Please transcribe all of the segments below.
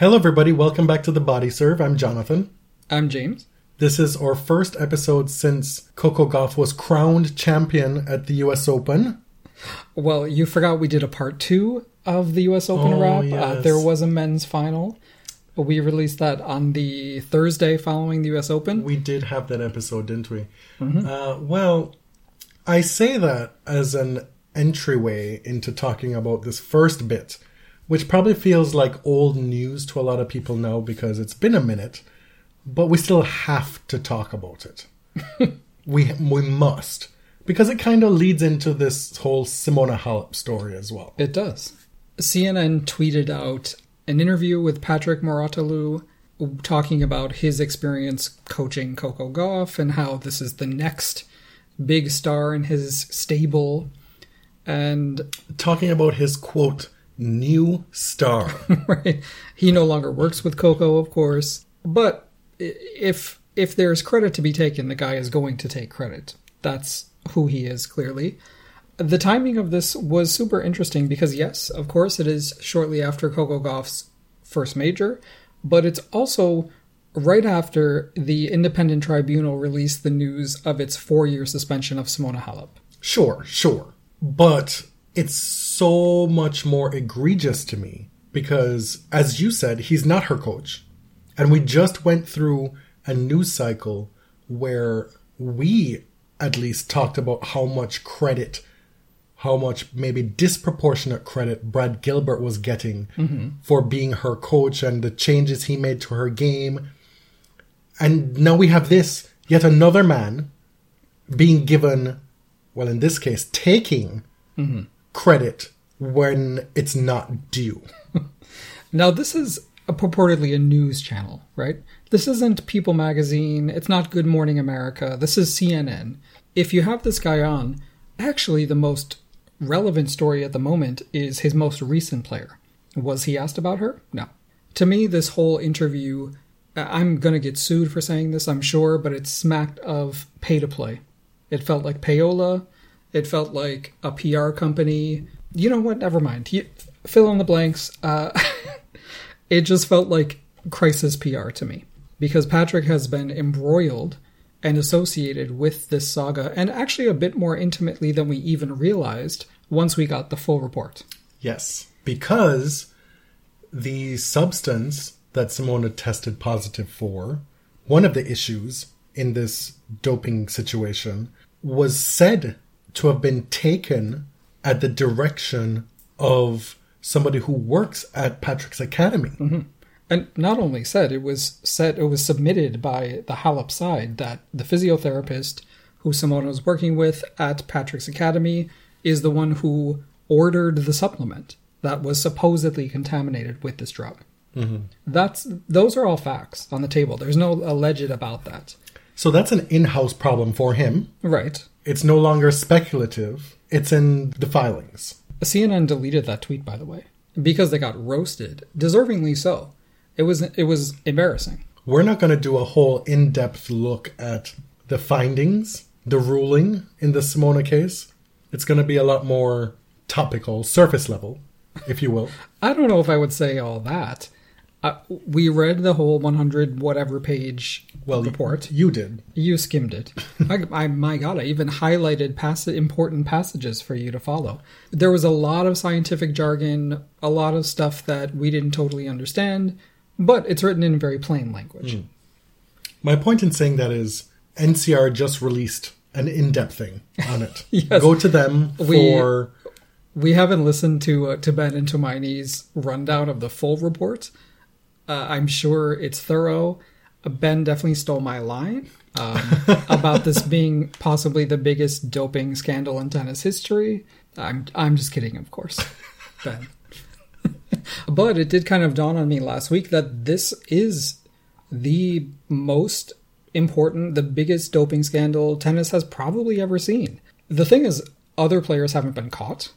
Hello, everybody. Welcome back to the Body Serve. I'm Jonathan. I'm James. This is our first episode since Coco Gauff was crowned champion at the US Open. Well, you forgot we did a part two of the US Open Oh, wrap. Uh, there was a men's final. We released that on the Thursday following the US Open. We did have that episode, didn't we? Uh, well, I say that as an entryway into talking about this first bit, which probably feels like old news to a lot of people now because it's been a minute, but we still have to talk about it. we we must because it kind of leads into this whole Simona Halep story as well. It does. CNN tweeted out an interview with Patrick Mouratoglou talking about his experience coaching Coco Gauff and how this is the next big star in his stable. And Talking about his quote new star. right, he no longer works with Coco, of course. But if if there's credit to be taken, the guy is going to take credit. That's who he is clearly. The timing of this was super interesting because yes, of course, it is shortly after Coco Gauff's first major, but it's also right after the independent tribunal released the news of its four-year suspension of Simona Halep. Sure, sure. But it's so much more egregious to me because, as you said, he's not her coach. And we just went through a news cycle where we at least talked about how much credit, how much maybe disproportionate credit Brad Gilbert was getting mm-hmm. for being her coach and the changes he made to her game. And now we have this, yet another man being given, well, in this case, taking mm-hmm. Credit when it's not due. Now, this is a purportedly a news channel, right? This isn't People Magazine. It's not Good Morning America. This is CNN. If you have this guy on, actually, the most relevant story at the moment is his most recent player. Was he asked about her? No. To me, this whole interview, I'm going to get sued for saying this, I'm sure, but it smacked of pay to play. It felt like payola. It felt like a PR company. You know what? Never mind. You, fill in the blanks. Uh, it just felt like crisis PR to me because Patrick has been embroiled and associated with this saga, and actually a bit more intimately than we even realized once we got the full report. Yes, because the substance that Simona tested positive for, one of the issues in this doping situation, was said to have been taken at the direction of somebody who works at Patrick's Academy. Mm-hmm. And not only said, it was said it was submitted by the Halep side that the physiotherapist who Simona was working with at Patrick's Academy is the one who ordered the supplement that was supposedly contaminated with this drug. Mm-hmm. That's those are all facts on the table. There's no alleged about that. So that's an in house problem for him. Right. It's no longer speculative, it's in the filings. CNN deleted that tweet, by the way, because they got roasted, deservingly so. It was it was embarrassing. We're not going to do a whole in depth look at the findings, the ruling in the Simona case. It's going to be a lot more topical, surface level, if you will. I don't know if I would say all that. Uh, we read the whole 100 whatever page Well, report. You did. You skimmed it. I, I, my God, I even highlighted pass- important passages for you to follow. There was a lot of scientific jargon, a lot of stuff that we didn't totally understand, but it's written in very plain language. My point in saying that is NCR just released an in depth thing on it. Yes. Go to them We- for. We haven't listened to uh, to Ben and Tumaini's rundown of the full report. Uh, I'm sure it's thorough. Uh, Ben definitely stole my line um, about this being possibly the biggest doping scandal in tennis history. I'm I'm just kidding, of course, Ben. but it did kind of dawn on me last week that this is the most important, the biggest doping scandal tennis has probably ever seen. The thing is, other players haven't been caught.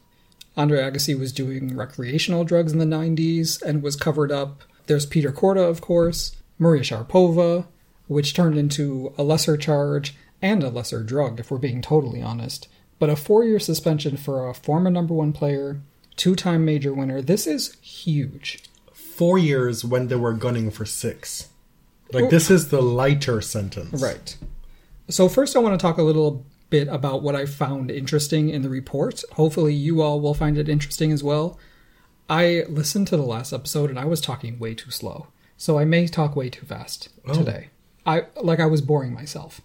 Andre Agassi was doing recreational drugs in the 90s and was covered up. There's Peter Korda, of course, Maria Sharapova, which turned into a lesser charge and a lesser drug, if we're being totally honest. But a four year suspension for a former number one player, two time major winner, this is huge. Four years when they were gunning for six. Like, this is the lighter sentence. Right. So, first, I want to talk a little bit about what I found interesting in the report. Hopefully, you all will find it interesting as well. I listened to the last episode and I was talking way too slow. So, I may talk way too fast Oh. today. I like I was boring myself.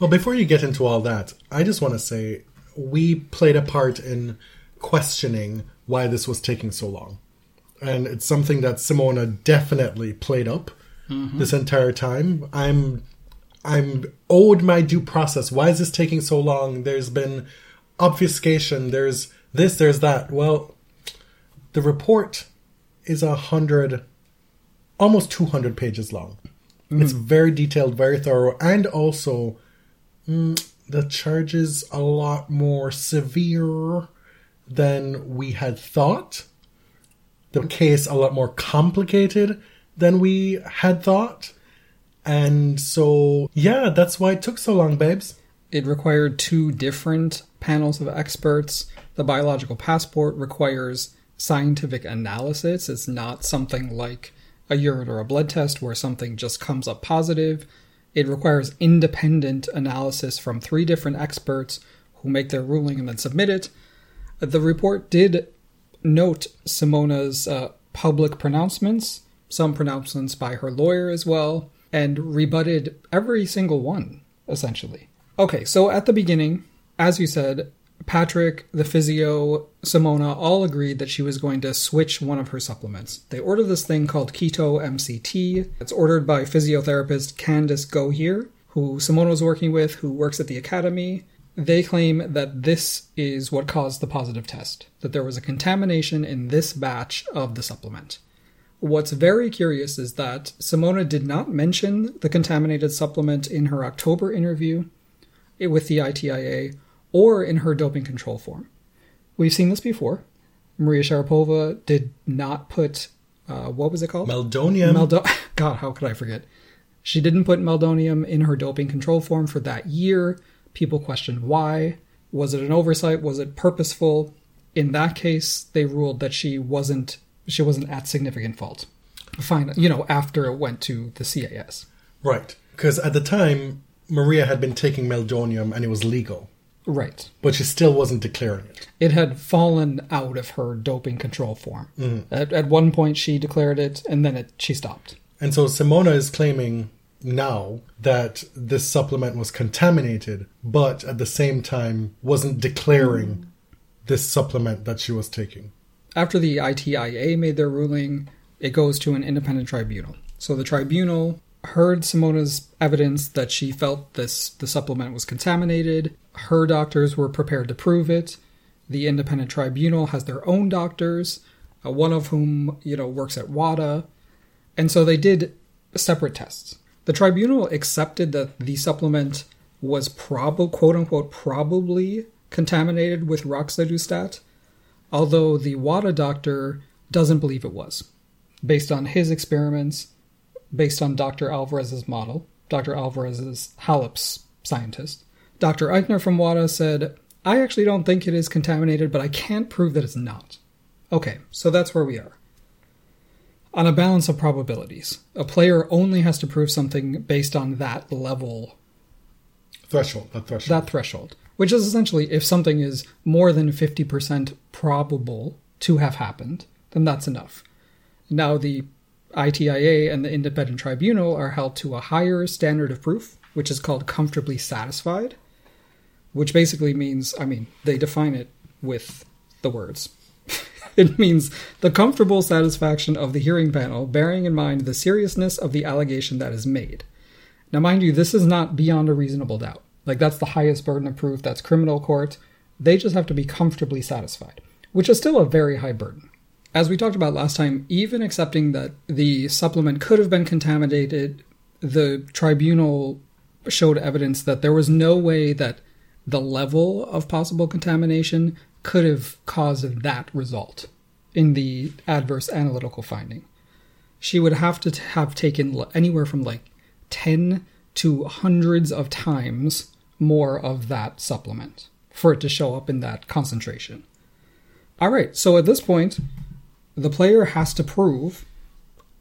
Well, before you get into all that, I just want to say we played a part in questioning why this was taking so long. And it's something that Simona definitely played up mm-hmm. this entire time. I'm I'm owed my due process. Why is this taking so long? There's been obfuscation, there's this, there's that. Well, the report is a hundred almost two hundred pages long. Mm. It's very detailed, very thorough, and also mm, the charges a lot more severe than we had thought. The case a lot more complicated than we had thought. And so, yeah, that's why it took so long, babes. It required two different panels of experts. The biological passport requires scientific analysis. It's not something like a urine or a blood test where something just comes up positive. It requires independent analysis from three different experts who make their ruling and then submit it. The report did note Simona's uh, public pronouncements, some pronouncements by her lawyer as well, and rebutted every single one, essentially. Okay, so at the beginning, as you said, Patrick, the physio, Simona all agreed that she was going to switch one of her supplements. They ordered this thing called Keto MCT. It's ordered by physiotherapist Candice Gohier, who Simona was working with, who works at the academy. They claim that this is what caused the positive test, that there was a contamination in this batch of the supplement. What's very curious is that Simona did not mention the contaminated supplement in her October interview with the ITIA or in her doping control form. We've seen this before. Maria Sharapova did not put, uh, what was it called? Meldonium. Meldo- God, how could I forget? She didn't put meldonium in her doping control form for that year. People questioned why. Was it an oversight? Was it purposeful? In that case, they ruled that she wasn't she wasn't at significant fault. Fine, you know, after it went to the CAS. right. Because at the time, Maria had been taking meldonium and it was legal, Right. but she still wasn't declaring it. It had fallen out of her doping control form. Mm-hmm. At, at one point, she declared it, and then it, she stopped. And so Simona is claiming now that this supplement was contaminated, but at the same time wasn't declaring this supplement that she was taking. After the ITIA made their ruling, it goes to an independent tribunal. So the tribunal heard Simona's evidence that she felt this the supplement was contaminated. Her doctors were prepared to prove it. The independent tribunal has their own doctors, uh, one of whom you know works at WADA, and so they did separate tests. The tribunal accepted that the supplement was prob quote unquote probably contaminated with roxadustat, although the WADA doctor doesn't believe it was, based on his experiments, based on Dr. Alvarez's model. Dr. Alvarez's is Halep's scientist. Dr. Eichner from WADA said, I actually don't think it is contaminated, but I can't prove that it's not. Okay, so that's where we are. On a balance of probabilities, a player only has to prove something based on that level Threshold, that threshold. that threshold, which is essentially if something is more than 50% probable to have happened, then that's enough. Now, the ITIA and the independent tribunal are held to a higher standard of proof, which is called comfortably satisfied, which basically means, I mean, they define it with the words. it means the comfortable satisfaction of the hearing panel, bearing in mind the seriousness of the allegation that is made. Now, mind you, this is not beyond a reasonable doubt. Like, that's the highest burden of proof, that's criminal court. They just have to be comfortably satisfied, which is still a very high burden. As we talked about last time, even accepting that the supplement could have been contaminated, the tribunal showed evidence that there was no way that the level of possible contamination could have caused that result in the adverse analytical finding. She would have to have taken anywhere from like 10 to hundreds of times more of that supplement for it to show up in that concentration. All right, so at this point, the player has to prove,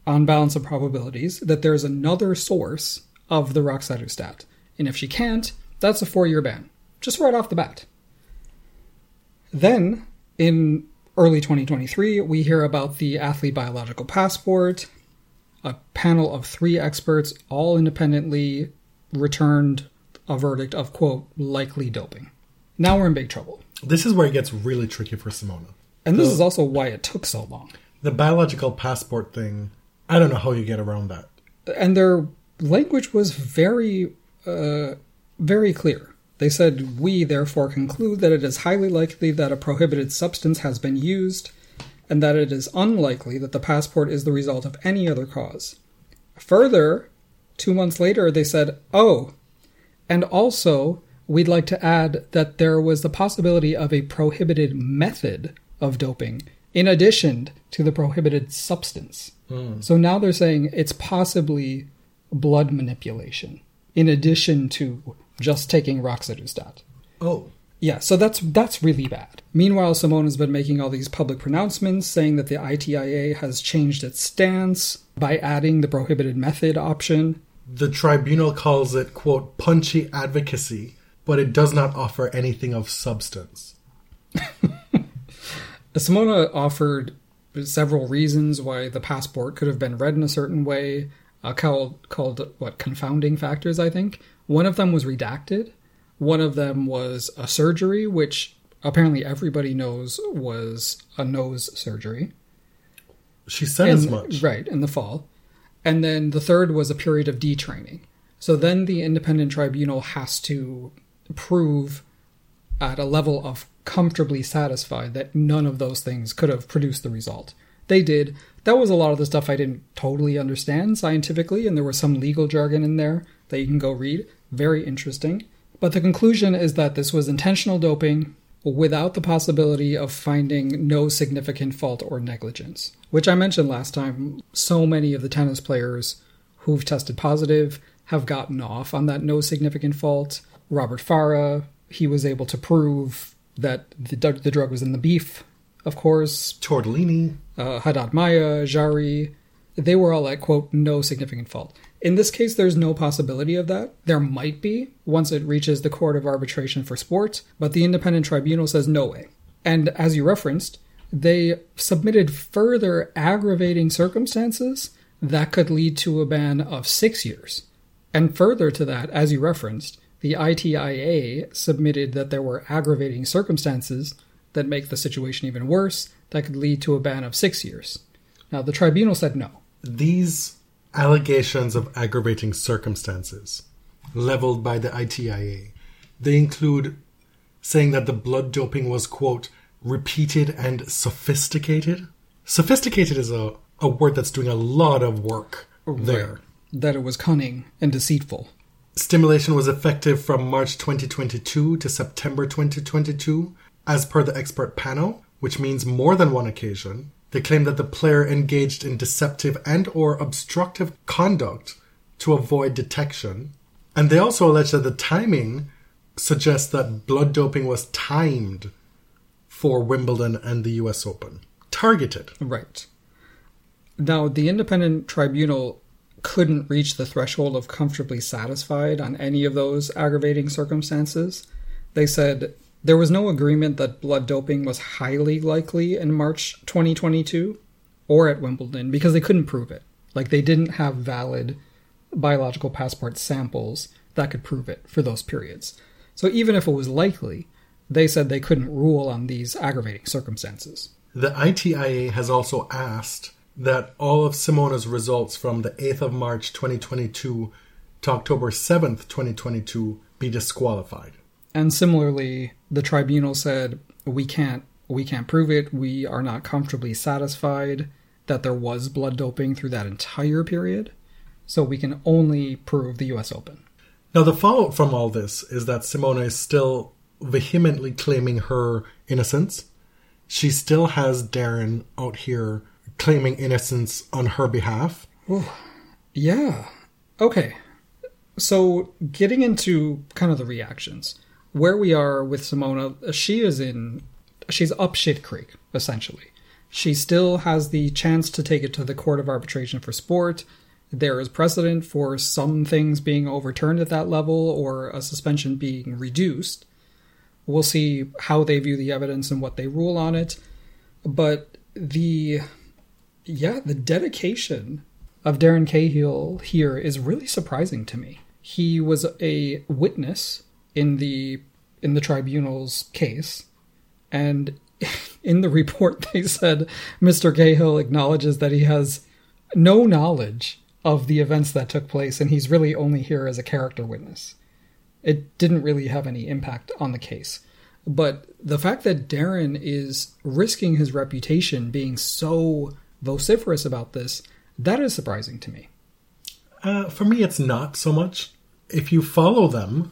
on balance of probabilities, that there's another source of the roxadustat. And if she can't, that's a four year ban, just right off the bat. Then, in early 2023, we hear about the athlete biological passport. A panel of three experts, all independently, returned a verdict of, quote, likely doping. Now we're in big trouble. This is where it gets really tricky for Simona. And this is also why it took so long. The biological passport thing, I don't know how you get around that. And their language was very, uh, very clear. They said, We therefore conclude that it is highly likely that a prohibited substance has been used, and that it is unlikely that the passport is the result of any other cause. Further, two months later, they said, Oh, and also, we'd like to add that there was the possibility of a prohibited method of doping in addition to the prohibited substance. Mm. So now they're saying it's possibly blood manipulation in addition to just taking roxadustat. Oh. Yeah, so that's that's really bad. Meanwhile, Simone has been making all these public pronouncements saying that the ITIA has changed its stance by adding the prohibited method option. The tribunal calls it, quote, punchy advocacy, but it does not offer anything of substance. Simona offered several reasons why the passport could have been read in a certain way, uh, called called what confounding factors. I think one of them was redacted. One of them was a surgery, which apparently everybody knows was a nose surgery. She said as much. Right, in the fall. And then the third was a period of detraining. So then the independent tribunal has to prove at a level of comfortably satisfied that none of those things could have produced the result. They did. That was a lot of the stuff I didn't totally understand scientifically, and there was some legal jargon in there that you can go read. Very interesting. But the conclusion is that this was intentional doping without the possibility of finding no significant fault or negligence. Which I mentioned last time, so many of the tennis players who've tested positive have gotten off on that no significant fault. Robert Farah, he was able to prove that the, the drug was in the beef, of course. Tortellini. Uh, Haddad Maia, Jarry, they were all at, quote, no significant fault. In this case, there's no possibility of that. There might be once it reaches the Court of Arbitration for Sport, but the independent tribunal says no way. And as you referenced, they submitted further aggravating circumstances that could lead to a ban of six years. And further to that, as you referenced, the ITIA submitted that there were aggravating circumstances that make the situation even worse that could lead to a ban of six years. Now, the tribunal said no. These allegations of aggravating circumstances leveled by the ITIA, they include saying that the blood doping was, quote, repeated and sophisticated. Sophisticated is a, a word that's doing a lot of work there. Right. That it was cunning and deceitful. Stimulation was effective from March 2022 to September 2022, as per the expert panel, which means more than one occasion. They claim that the player engaged in deceptive and or obstructive conduct to avoid detection. And they also allege that the timing suggests that blood doping was timed for Wimbledon and the US Open. Targeted. Right. Now, the independent tribunal couldn't reach the threshold of comfortably satisfied on any of those aggravating circumstances. They said there was no agreement that blood doping was highly likely in March 2022 or at Wimbledon because they couldn't prove it. Like, they didn't have valid biological passport samples that could prove it for those periods. So, even if it was likely, they said they couldn't rule on these aggravating circumstances. The ITIA has also asked that all of Simona's results from the 8th of March 2022 to October 7th, 2022 be disqualified. And similarly, the tribunal said we can't we can't prove it. We are not comfortably satisfied that there was blood doping through that entire period. So we can only prove the US Open. Now, the fallout from all this is that Simona is still vehemently claiming her innocence. She still has Darren out here claiming innocence on her behalf. Yeah. Okay. So getting into kind of the reactions, where we are with Simona, she is in, she's up shit creek essentially. She still has the chance to take it to the Court of Arbitration for Sport. There is precedent for some things being overturned at that level or a suspension being reduced. We'll see how they view the evidence and what they rule on it. But the yeah, the dedication of Darren Cahill here is really surprising to me. He was a witness in the in the tribunal's case, and in the report they said Mr. Cahill acknowledges that he has no knowledge of the events that took place, and he's really only here as a character witness. It didn't really have any impact on the case. But the fact that Darren is risking his reputation being so vociferous about this, that is surprising to me. Uh, for me, it's not so much. If you follow them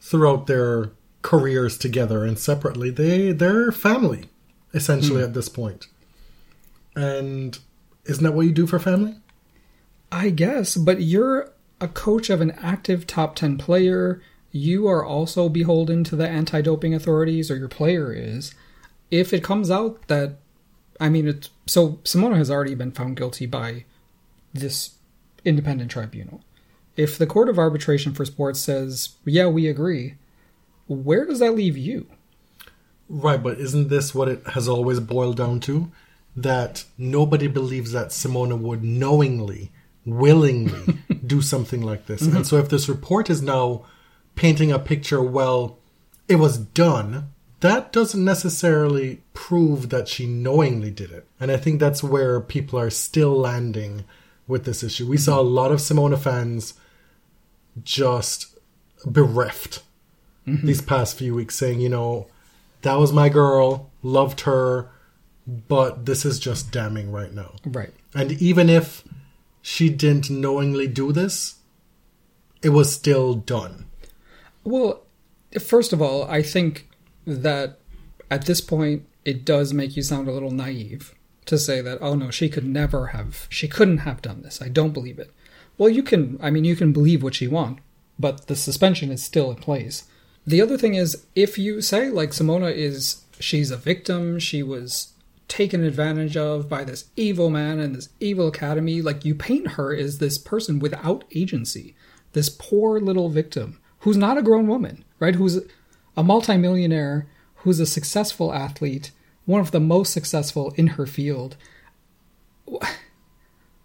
throughout their careers together and separately, they they're family essentially at this point. And isn't that what you do for family? I guess, but you're a coach of an active top 10 player. You are also beholden to the anti doping authorities, or your player is. If it comes out that, I mean, it's so Simona has already been found guilty by this independent tribunal. If the Court of Arbitration for Sports says, yeah, we agree, where does that leave you? Right, but isn't this what it has always boiled down to? That nobody believes that Simona would knowingly, willingly do something like this. Mm-hmm. And so if this report is now painting a picture, well, it was done, that doesn't necessarily prove that she knowingly did it. And I think that's where people are still landing with this issue. We saw a mm-hmm. lot of Simona fans just bereft mm-hmm. these past few weeks saying, you know, that was my girl, loved her, but this is just damning right now. Right. And even if she didn't knowingly do this, it was still done. Well, first of all, I think that at this point, it does make you sound a little naive to say that, oh no, she could never have, she couldn't have done this. I don't believe it. Well, you can, I mean, you can believe what you want, but the suspension is still in place. The other thing is, if you say, like, Simona is, she's a victim, she was taken advantage of by this evil man and this evil academy, like, you paint her as this person without agency, this poor little victim who's not a grown woman, right? Who's a multimillionaire, who's a successful athlete, one of the most successful in her field.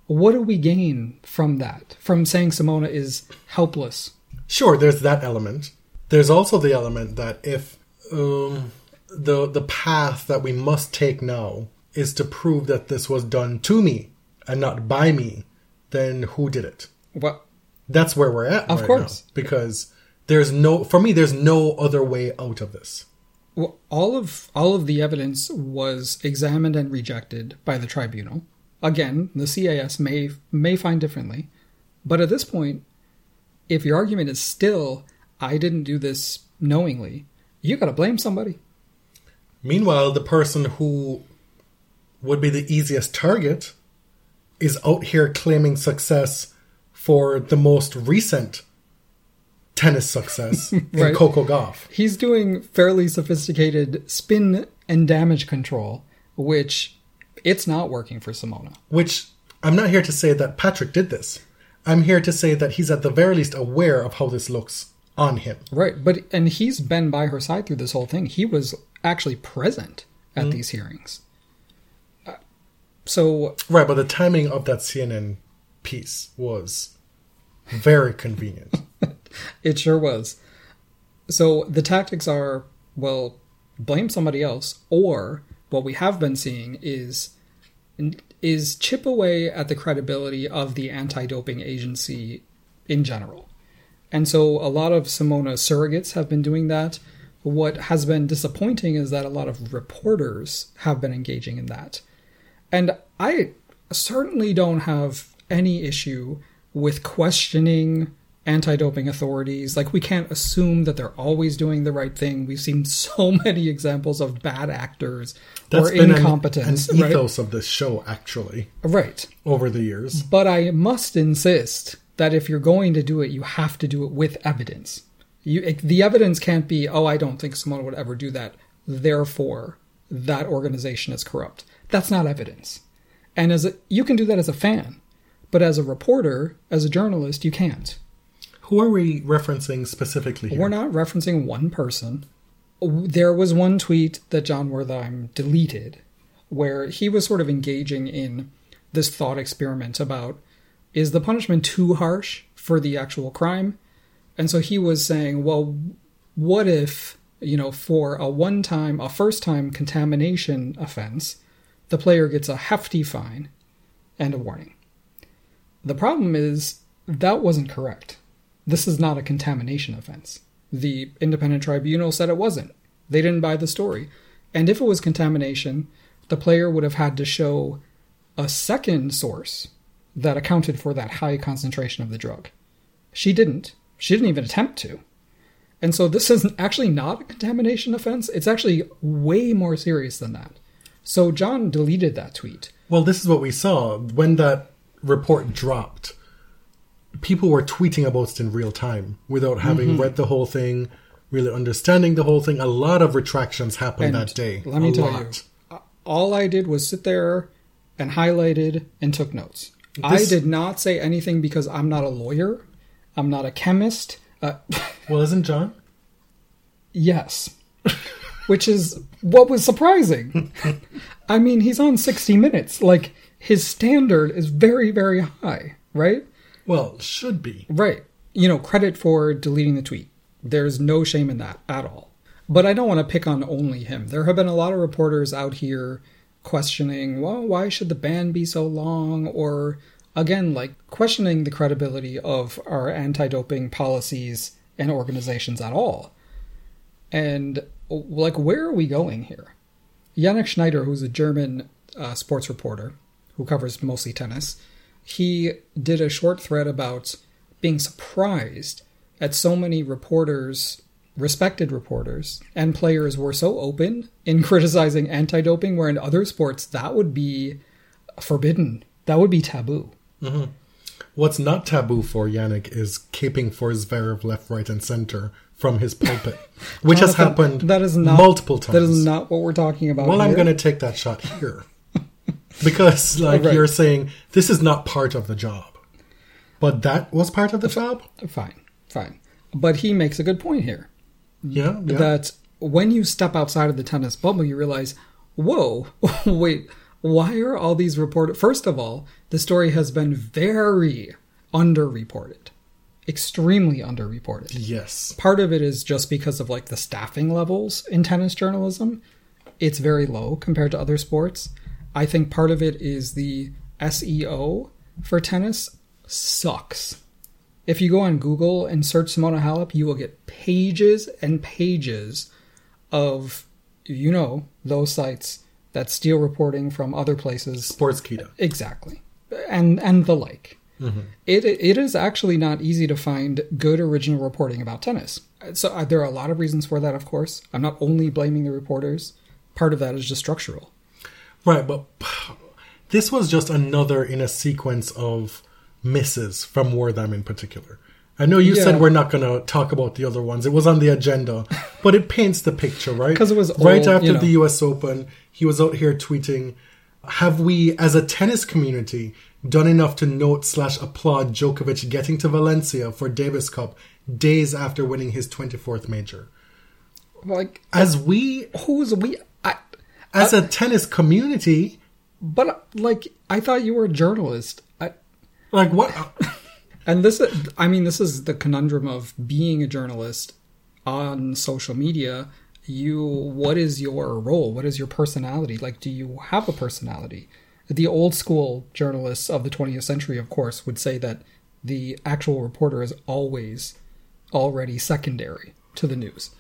What do we gain from that? From saying Simona is helpless? Sure, there's that element. There's also the element that if um, the the path that we must take now is to prove that this was done to me and not by me, then who did it? Well, That's where we're at. Of right course. now, because there's no for me. There's no other way out of this. well, all of all of the evidence was examined and rejected by the tribunal. Again, the CAS may may find differently, but at this point, if your argument is still I didn't do this knowingly, you got to blame somebody. Meanwhile, the person who would be the easiest target is out here claiming success for the most recent tennis success in Right. Coco Gauff. He's doing fairly sophisticated spin and damage control, which it's not working for Simona. Which I'm not here to say that Patrick did this. I'm here to say that he's at the very least aware of how this looks on him. Right, but and he's been by her side through this whole thing. He was actually present at these hearings. Uh, so Right, but the timing of that CNN piece was very convenient. it sure was. So the tactics are well, blame somebody else, or what we have been seeing is is chip away at the credibility of the anti-doping agency in general. And so a lot of Simona surrogates have been doing that. What has been disappointing is that a lot of reporters have been engaging in that. And I certainly don't have any issue with questioning anti doping authorities. Like, we can't assume that they're always doing the right thing. We've seen so many examples of bad actors That's or an- incompetence. an, right? ethos of this show, actually, right. over the years. But I must insist that if you're going to do it, you have to do it with evidence. You, it- the evidence can't be, oh, I don't think someone would ever do that. Therefore, that organization is corrupt. That's not evidence. And as a, you can do that as a fan, but as a reporter, as a journalist, you can't. Who are we referencing specifically here? We're not referencing one person. There was one tweet that Jon Wertheim deleted where he was sort of engaging in this thought experiment about is the punishment too harsh for the actual crime? And so he was saying, well, what if, you know, for a one time, a first time contamination offense, the player gets a hefty fine and a warning? The problem is that wasn't correct. This is not a contamination offense. The independent tribunal said it wasn't. They didn't buy the story. And if it was contamination, the player would have had to show a second source that accounted for that high concentration of the drug. She didn't. She didn't even attempt to. And so this is actually not a contamination offense. It's actually way more serious than that. So John deleted that tweet. Well, this is what we saw when that report dropped. People were tweeting about it in real time without having Mm-hmm. read the whole thing, really understanding the whole thing. A lot of retractions happened And that day. Let me tell lot. you, all I did was sit there and highlighted and took notes. I did not say anything because I'm not a lawyer. I'm not a chemist. Uh, Well, isn't John? yes, which is what was surprising. I mean, he's on 60 Minutes. Like his standard is very, very high, right? Well, should be. Right. You know, credit for deleting the tweet. There's no shame in that at all. But I don't want to pick on only him. There have been a lot of reporters out here questioning, well, why should the ban be so long? Or, again, like questioning the credibility of our anti doping policies and organizations at all. And, like, where are we going here? Jannik Schneider, who's a German uh, sports reporter who covers mostly tennis, he did a short thread about being surprised at so many reporters, respected reporters, and players were so open in criticizing anti doping, where in other sports that would be forbidden. That would be taboo. Mm-hmm. What's not taboo for Jannik is caping for Zverev left, right, and center from his pulpit, which has happened that is not, multiple times. That is not what we're talking about. well, I'm going to take that shot here because, like, Right. you're saying this is not part of the job, but that was part of the job. Fine, fine. But he makes a good point here. Yeah, yeah. that when you step outside of the tennis bubble, you realize, whoa, wait, why are all these reported? First of all, the story has been very underreported, extremely underreported. yes. Part of it is just because of like the staffing levels in tennis journalism. It's very low compared to other sports. I think part of it is the SEO for tennis sucks. If you go on Google and search Simona Halep, you will get pages and pages of, you know, those sites that steal reporting from other places. Sportskeeda. Exactly, and and the like. It it is actually not easy to find good original reporting about tennis. So uh, there are a lot of reasons for that. Of course, I'm not only blaming the reporters. Part of that is just structural. Right, but this was just another in a sequence of misses from Wertheim in particular. I know you Yeah. said we're not going to talk about the other ones. It was on the agenda, but it paints the picture, right? Because it was right old, after you know. the U.S. Open. He was out here tweeting, "Have we, as a tennis community, done enough to note slash applaud Djokovic getting to Valencia for Davis Cup days after winning his 24th major? Like As we, who's we? I, as a tennis community, but uh, like I thought you were a journalist. I, like what?" And this, is, I mean, this is the conundrum of being a journalist on social media. You, what is your role? What is your personality? Like, do you have a personality? The old school journalists of the 20th century, of course, would say that the actual reporter is always already secondary to the news.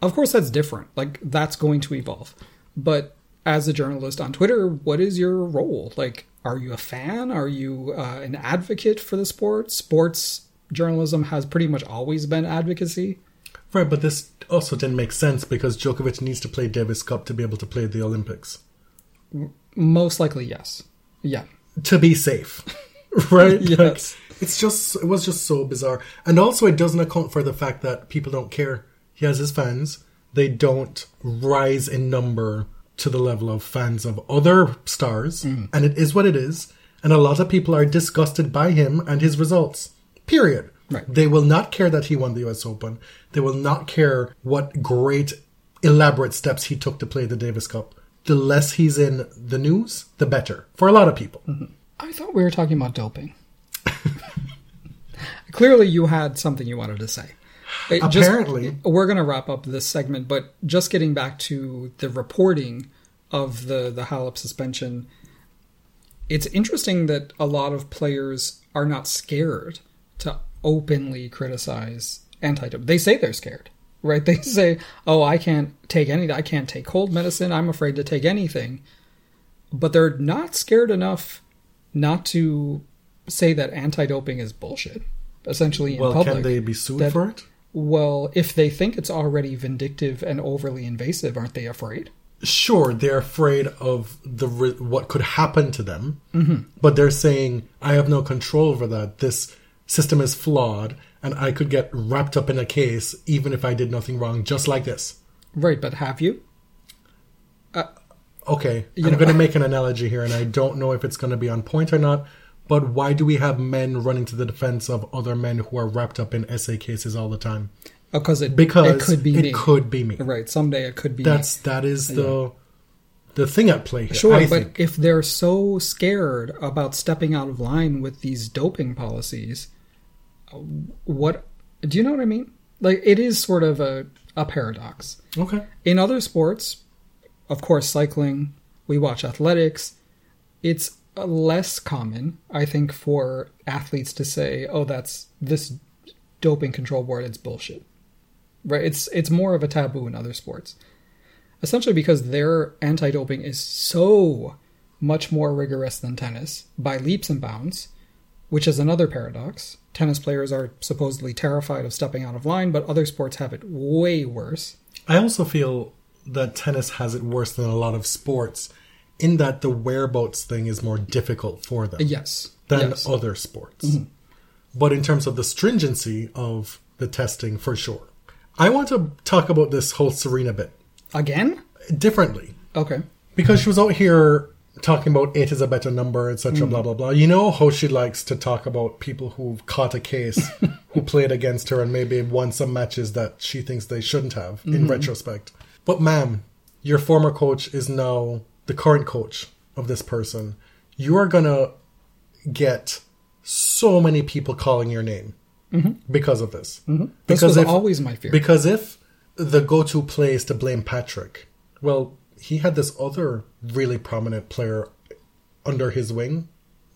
Of course, that's different. Like that's going to evolve. But as a journalist on Twitter, what is your role? Like, are you a fan? Are you uh, an advocate for the sport? Sports journalism has pretty much always been advocacy. Right, but this also didn't make sense because Djokovic needs to play Davis Cup to be able to play the Olympics. Most likely, yes. Yeah. To be safe. right? Yes. Like, it's just it was just so bizarre. And also it doesn't account for the fact that people don't care. He has his fans. They don't rise in number to the level of fans of other stars. Mm. And it is what it is. And a lot of people are disgusted by him and his results. Period. Right. They will not care that he won the US Open. They will not care what great, elaborate steps he took to play the Davis Cup. The less he's in the news, the better. For a lot of people. I thought we were talking about doping. Clearly, you had something you wanted to say. It just- Apparently. we're going to wrap up this segment, but just getting back to the reporting of the the Halep suspension, it's interesting that a lot of players are not scared to openly criticize anti-doping. They say they're scared, right? They say, "Oh, I can't take any. I can't take cold medicine. I'm afraid to take anything." But they're not scared enough not to say that anti-doping is bullshit. Essentially, in Well, public, can they be sued that- for it? Well, if they think it's already vindictive and overly invasive, aren't they afraid? Sure, they're afraid of the what could happen to them, mm-hmm. but they're saying, "I have no control over that. This system is flawed, and I could get wrapped up in a case even if I did nothing wrong, just like this." Right, but have you? Okay, You I'm going to make an analogy here, and I don't know if it's going to be on point or not. But why do we have men running to the defense of other men who are wrapped up in SA cases all the time? Oh, because it Because it could be it me. could be me. Right, someday it could be That's that is the the thing at play here. Sure, I but think. if they're so scared about stepping out of line with these doping policies, what do you know what I mean? Like it is sort of a a paradox. okay. In other sports, of course, cycling, we watch athletics. It's less common, I think, for athletes to say, "Oh, that's this doping control board. It's bullshit." Right? It's it's more of a taboo in other sports, essentially because their anti-doping is so much more rigorous than tennis by leaps and bounds, which is another paradox. Tennis players are supposedly terrified of stepping out of line, but other sports have it way worse. I also feel that tennis has it worse than a lot of sports in that the whereabouts thing is more difficult for them Yes. than yes. other sports. Mm-hmm. But in terms of the stringency of the testing, for sure. I want to talk about this whole Serena bit Again? differently Okay. because she was out here talking about eight is a better number, etc. Mm. Blah blah blah. You know how she likes to talk about people who've caught a case, who played against her and maybe won some matches that she thinks they shouldn't have in mm-hmm. retrospect. But ma'am, your former coach is now the current coach of this person. You are gonna get so many people calling your name mm-hmm. because of this. Mm-hmm. This Because was if always my fear. because if the go-to play is to blame Patrick, well, he had this other really prominent player under his wing.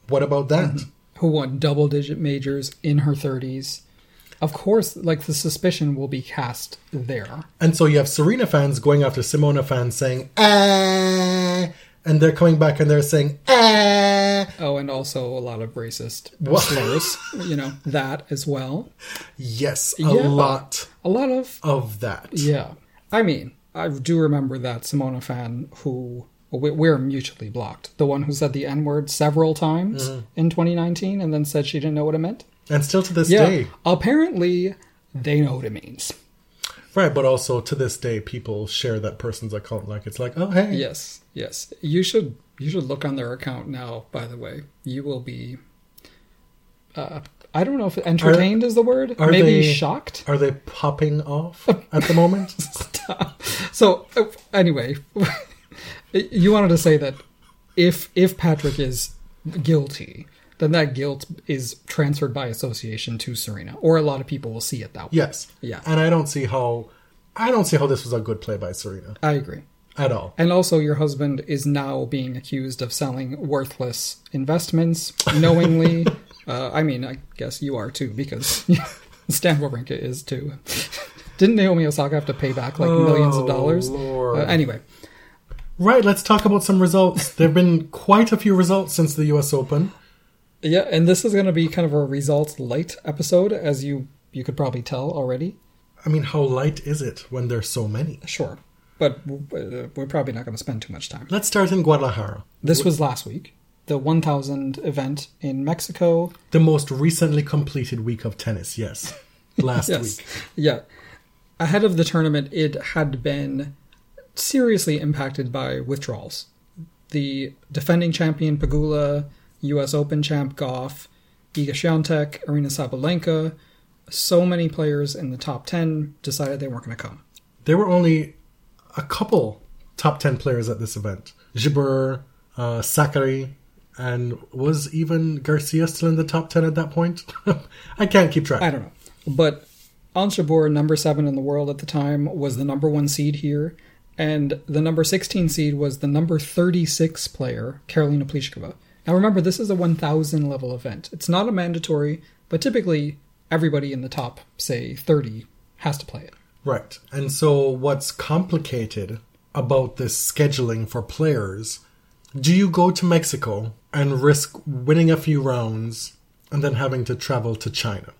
What about that? Mm-hmm. who won double digit majors in her 30s. Of course, like the suspicion will be cast there. And so you have Serena fans going after Simona fans saying, ah, and they're coming back and they're saying, ah. Oh, and also a lot of racist What? slurs, you know, that as well. Yes, a Yeah. lot A lot of, of that. yeah. I mean, I do remember that Simona fan who we- we're mutually blocked. The one who said the N word several times Mm-hmm. in 2019 and then said she didn't know what it meant. And still to this Yeah. day, Apparently, they know what it means. right? But also to this day, people share that person's account like it's like, oh hey, Yes, yes. You should you should look on their account now. By the way, you will be. Uh, I don't know if entertained is the word. are Maybe they- shocked. Are they popping off at the moment? So uh, anyway, you wanted to say that if if Patrick is guilty, then that guilt is transferred by association to Serena, or a lot of people will see it that way. yes. Yeah. And I don't see how, I don't see how this was a good play by Serena I agree. at all. And also, your husband is now being accused of selling worthless investments knowingly. uh, I mean, I guess you are too, because Stan Wawrinka is too. Didn't Naomi Osaka have to pay back like millions of Oh, dollars? Uh, anyway, Right, let's talk about some results. there have been quite a few results since the US Open. Yeah, and this is going to be kind of a results light episode, as you you could probably tell already. I mean, how light is it when there's so many? Sure, but uh, we're probably not going to spend too much time. Let's start in Guadalajara, This was last week, the 1000 event in Mexico. the most recently completed week of tennis, yes. Last Yes. week. Yeah. Ahead of the tournament, it had been seriously impacted by withdrawals. The defending champion Pegula, US Open champ Gauff, Iga Świątek, Aryna Sabalenka, so many players in the top 10 decided they weren't going to come. There were only a couple top 10 players at this event. Jabeur, uh, Sakkari, and was even Garcia still in the top 10 at that point? I can't keep track. I don't know. But Ons Jabeur, number seven in the world at the time, was the number one seed here. And the number 16 seed was the number 36 player, Karolina Pliskova. Now remember, this is a 1,000 level event. It's not a mandatory, but typically everybody in the top, say, 30 has to play it. Right. And so what's complicated about this scheduling for players, do you go to Mexico and risk winning a few rounds and then having to travel to China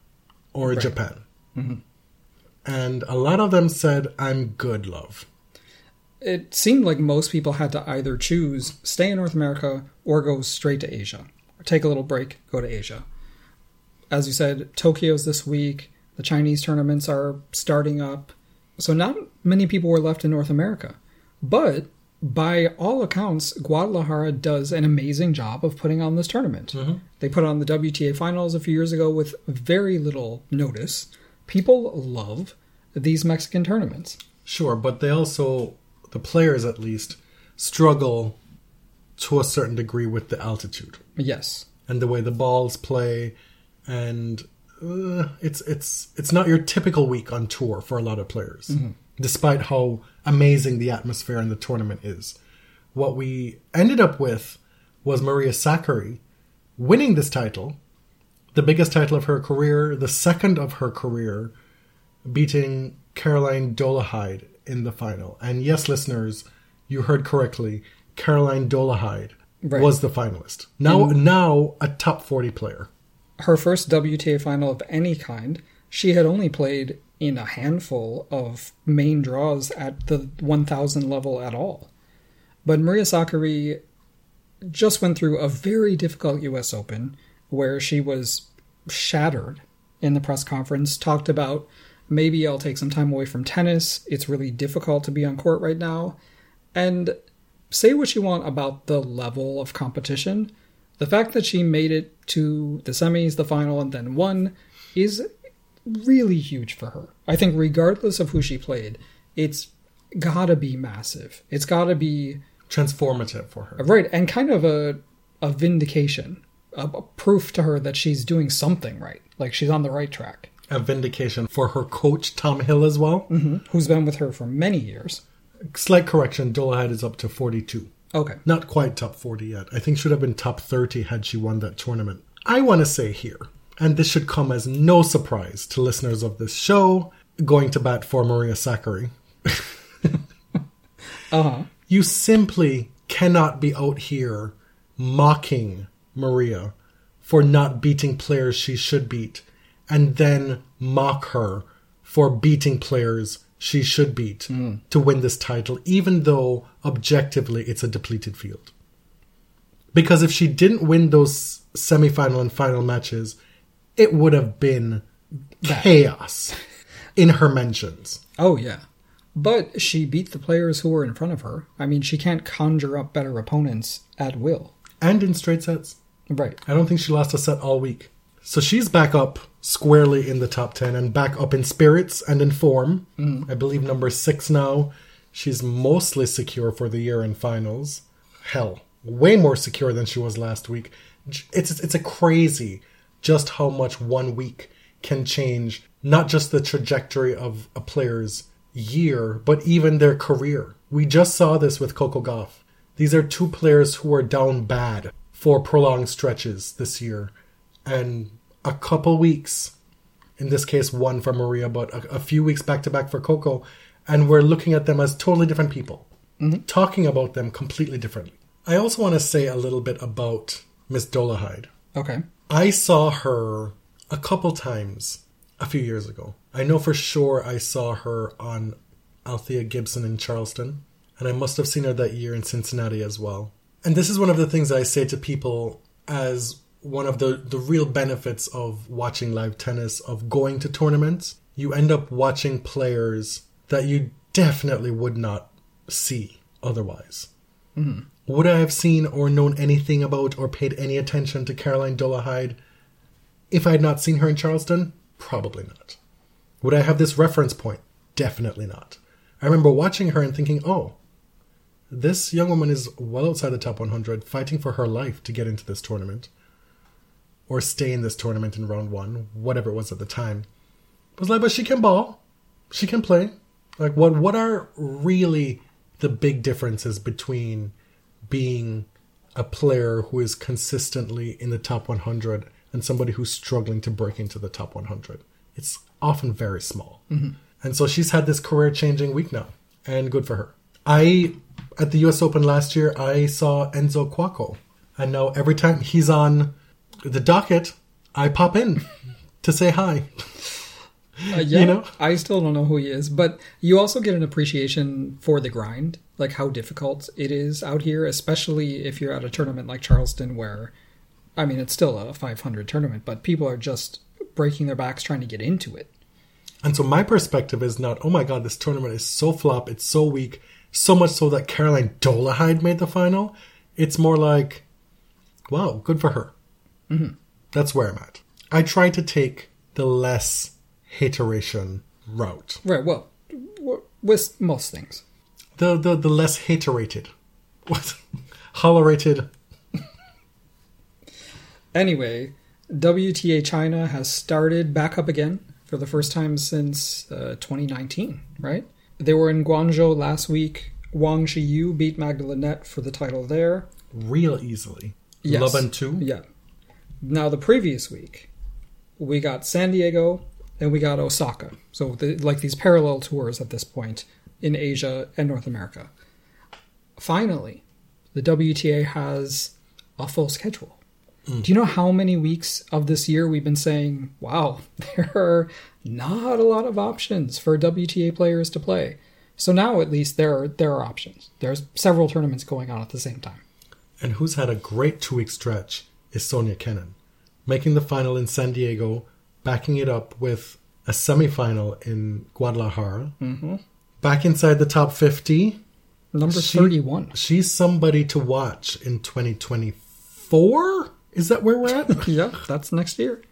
or Japan? Mm-hmm. And a lot of them said, I'm good, love. It seemed like most people had to either choose stay in North America or go straight to Asia. Or take a little break, go to Asia. As you said, Tokyo's this week. The Chinese tournaments are starting up. So not many people were left in North America. But by all accounts, Guadalajara does an amazing job of putting on this tournament. Mm-hmm. They put on the WTA finals a few years ago with very little notice. People love these Mexican tournaments. Sure, but they also, the players at least, struggle to a certain degree with the altitude Yes. and the way the balls play, and uh, it's it's it's not your typical week on tour for a lot of players, despite how amazing the atmosphere in the tournament is. What we ended up with was Maria Sakkari winning this title, the biggest title of her career, the second of her career, beating Caroline Dolehide in the final. And yes, listeners, you heard correctly. Caroline Dolehide Right. was the finalist. Now, now a top forty player. her first WTA final of any kind, she had only played in a handful of main draws at the 1000 level at all. But Maria Sakkari just went through a very difficult US Open where she was shattered in the press conference, talked about maybe I'll take some time away from tennis. It's really difficult to be on court right now. And say what you want about the level of competition, the fact that she made it to the semis, the final, and then won is really huge for her. I think, regardless of who she played, it's gotta be massive. It's gotta be Transformative for her. right and kind of a a vindication, a, a proof to her that she's doing something right, like she's on the right track. A vindication for her coach Tom Hill as well. Who's been with her for many years? Slight correction: Dolehide is up to forty-two. Okay, Not quite top 40 yet. I think should have been top 30 had she won that tournament. I want to say here, and this should come as no surprise to listeners of this show, going to bat for Maria Sakkari. uh huh. You simply cannot be out here mocking Maria for not beating players she should beat, and then mock her for beating players she should beat hmm. to win this title, even though objectively it's a depleted field. Because if she didn't win those semifinal and final matches, it would have been chaos in her mentions. Oh yeah. But she beat the players who were in front of her. I mean, she can't conjure up better opponents at will. And in straight sets. Right. I don't think she lost a set all week. So she's back up squarely in the top 10 and back up in spirits and in form. Mm. I believe number six now. She's mostly secure for the year in finals. Hell, way more secure than she was last week. It's, it's a crazy just how much one week can change not just the trajectory of a player's year, but even their career. We just saw this with Coco Gauff. These are two players who are down bad for prolonged stretches this year. And a couple weeks in this case, one for Maria, but a, a few weeks back to back for Coco, and we're looking at them as totally different people, mm-hmm. talking about them completely differently. I also want to say a little bit about Miss Dolehide. Okay. I saw her a couple times a few years ago. I know for sure I saw her on Althea Gibson in Charleston, and I must have seen her that year in Cincinnati as well. And this is one of the things I say to people as one of the, the real benefits of watching live tennis, of going to tournaments. You end up watching players that you definitely would not see otherwise. Hmm. Would I have seen or known anything about or paid any attention to Caroline Dolehide if I had not seen her in Charleston? Probably not. Would I have this reference point? Definitely not. I remember watching her and thinking, oh, this young woman is well outside the top 100, fighting for her life to get into this tournament or stay in this tournament in round one, whatever it was at the time. I was like, but she can ball, she can play. Like, what what are really the big differences between being a player who is consistently in the top 100 and somebody who's struggling to break into the top 100? It's often very small. Mm-hmm. And so she's had this career changing week now, and good for her. I, at the US Open last year, I saw Enzo Couacaud. And now every time he's on the docket, I pop in to say hi. Uh, yeah, You know? I still don't know who he is, but you also get an appreciation for the grind, like how difficult it is out here, especially if you're at a tournament like Charleston, where, I mean, it's still a 500 tournament, but people are just breaking their backs trying to get into it. And so my perspective is not, oh my god, this tournament is so flop, it's so weak, so much so that Caroline Dolehide made the final. It's more like, wow, good for her. Mm-hmm. That's where I'm at. I try to take the less hateration route. Right. Well, with most things. The the, the less haterated. What? Hollerated. Anyway, WTA China has started back up again for the first time since uh, 2019, right? They were in Guangzhou last week. Wang Xiyu beat Magda Linette for the title there. Real easily. Yes. Love and two. Yeah. Now, the previous week, we got San Diego and we got Osaka. So, the, like these parallel tours at this point in Asia and North America. Finally, the WTA has a full schedule. Mm. Do you know how many weeks of this year we've been saying, wow, there are not a lot of options for WTA players to play? So now at least there are, there are options. There's several tournaments going on at the same time. And who's had a great two week stretch is Sofia Kenin, making the final in San Diego, backing it up with a semifinal in Guadalajara, mm-hmm. back inside the top 50. Number She- 31. She's somebody to watch in 2024. Is that where we're at? yeah, that's next year.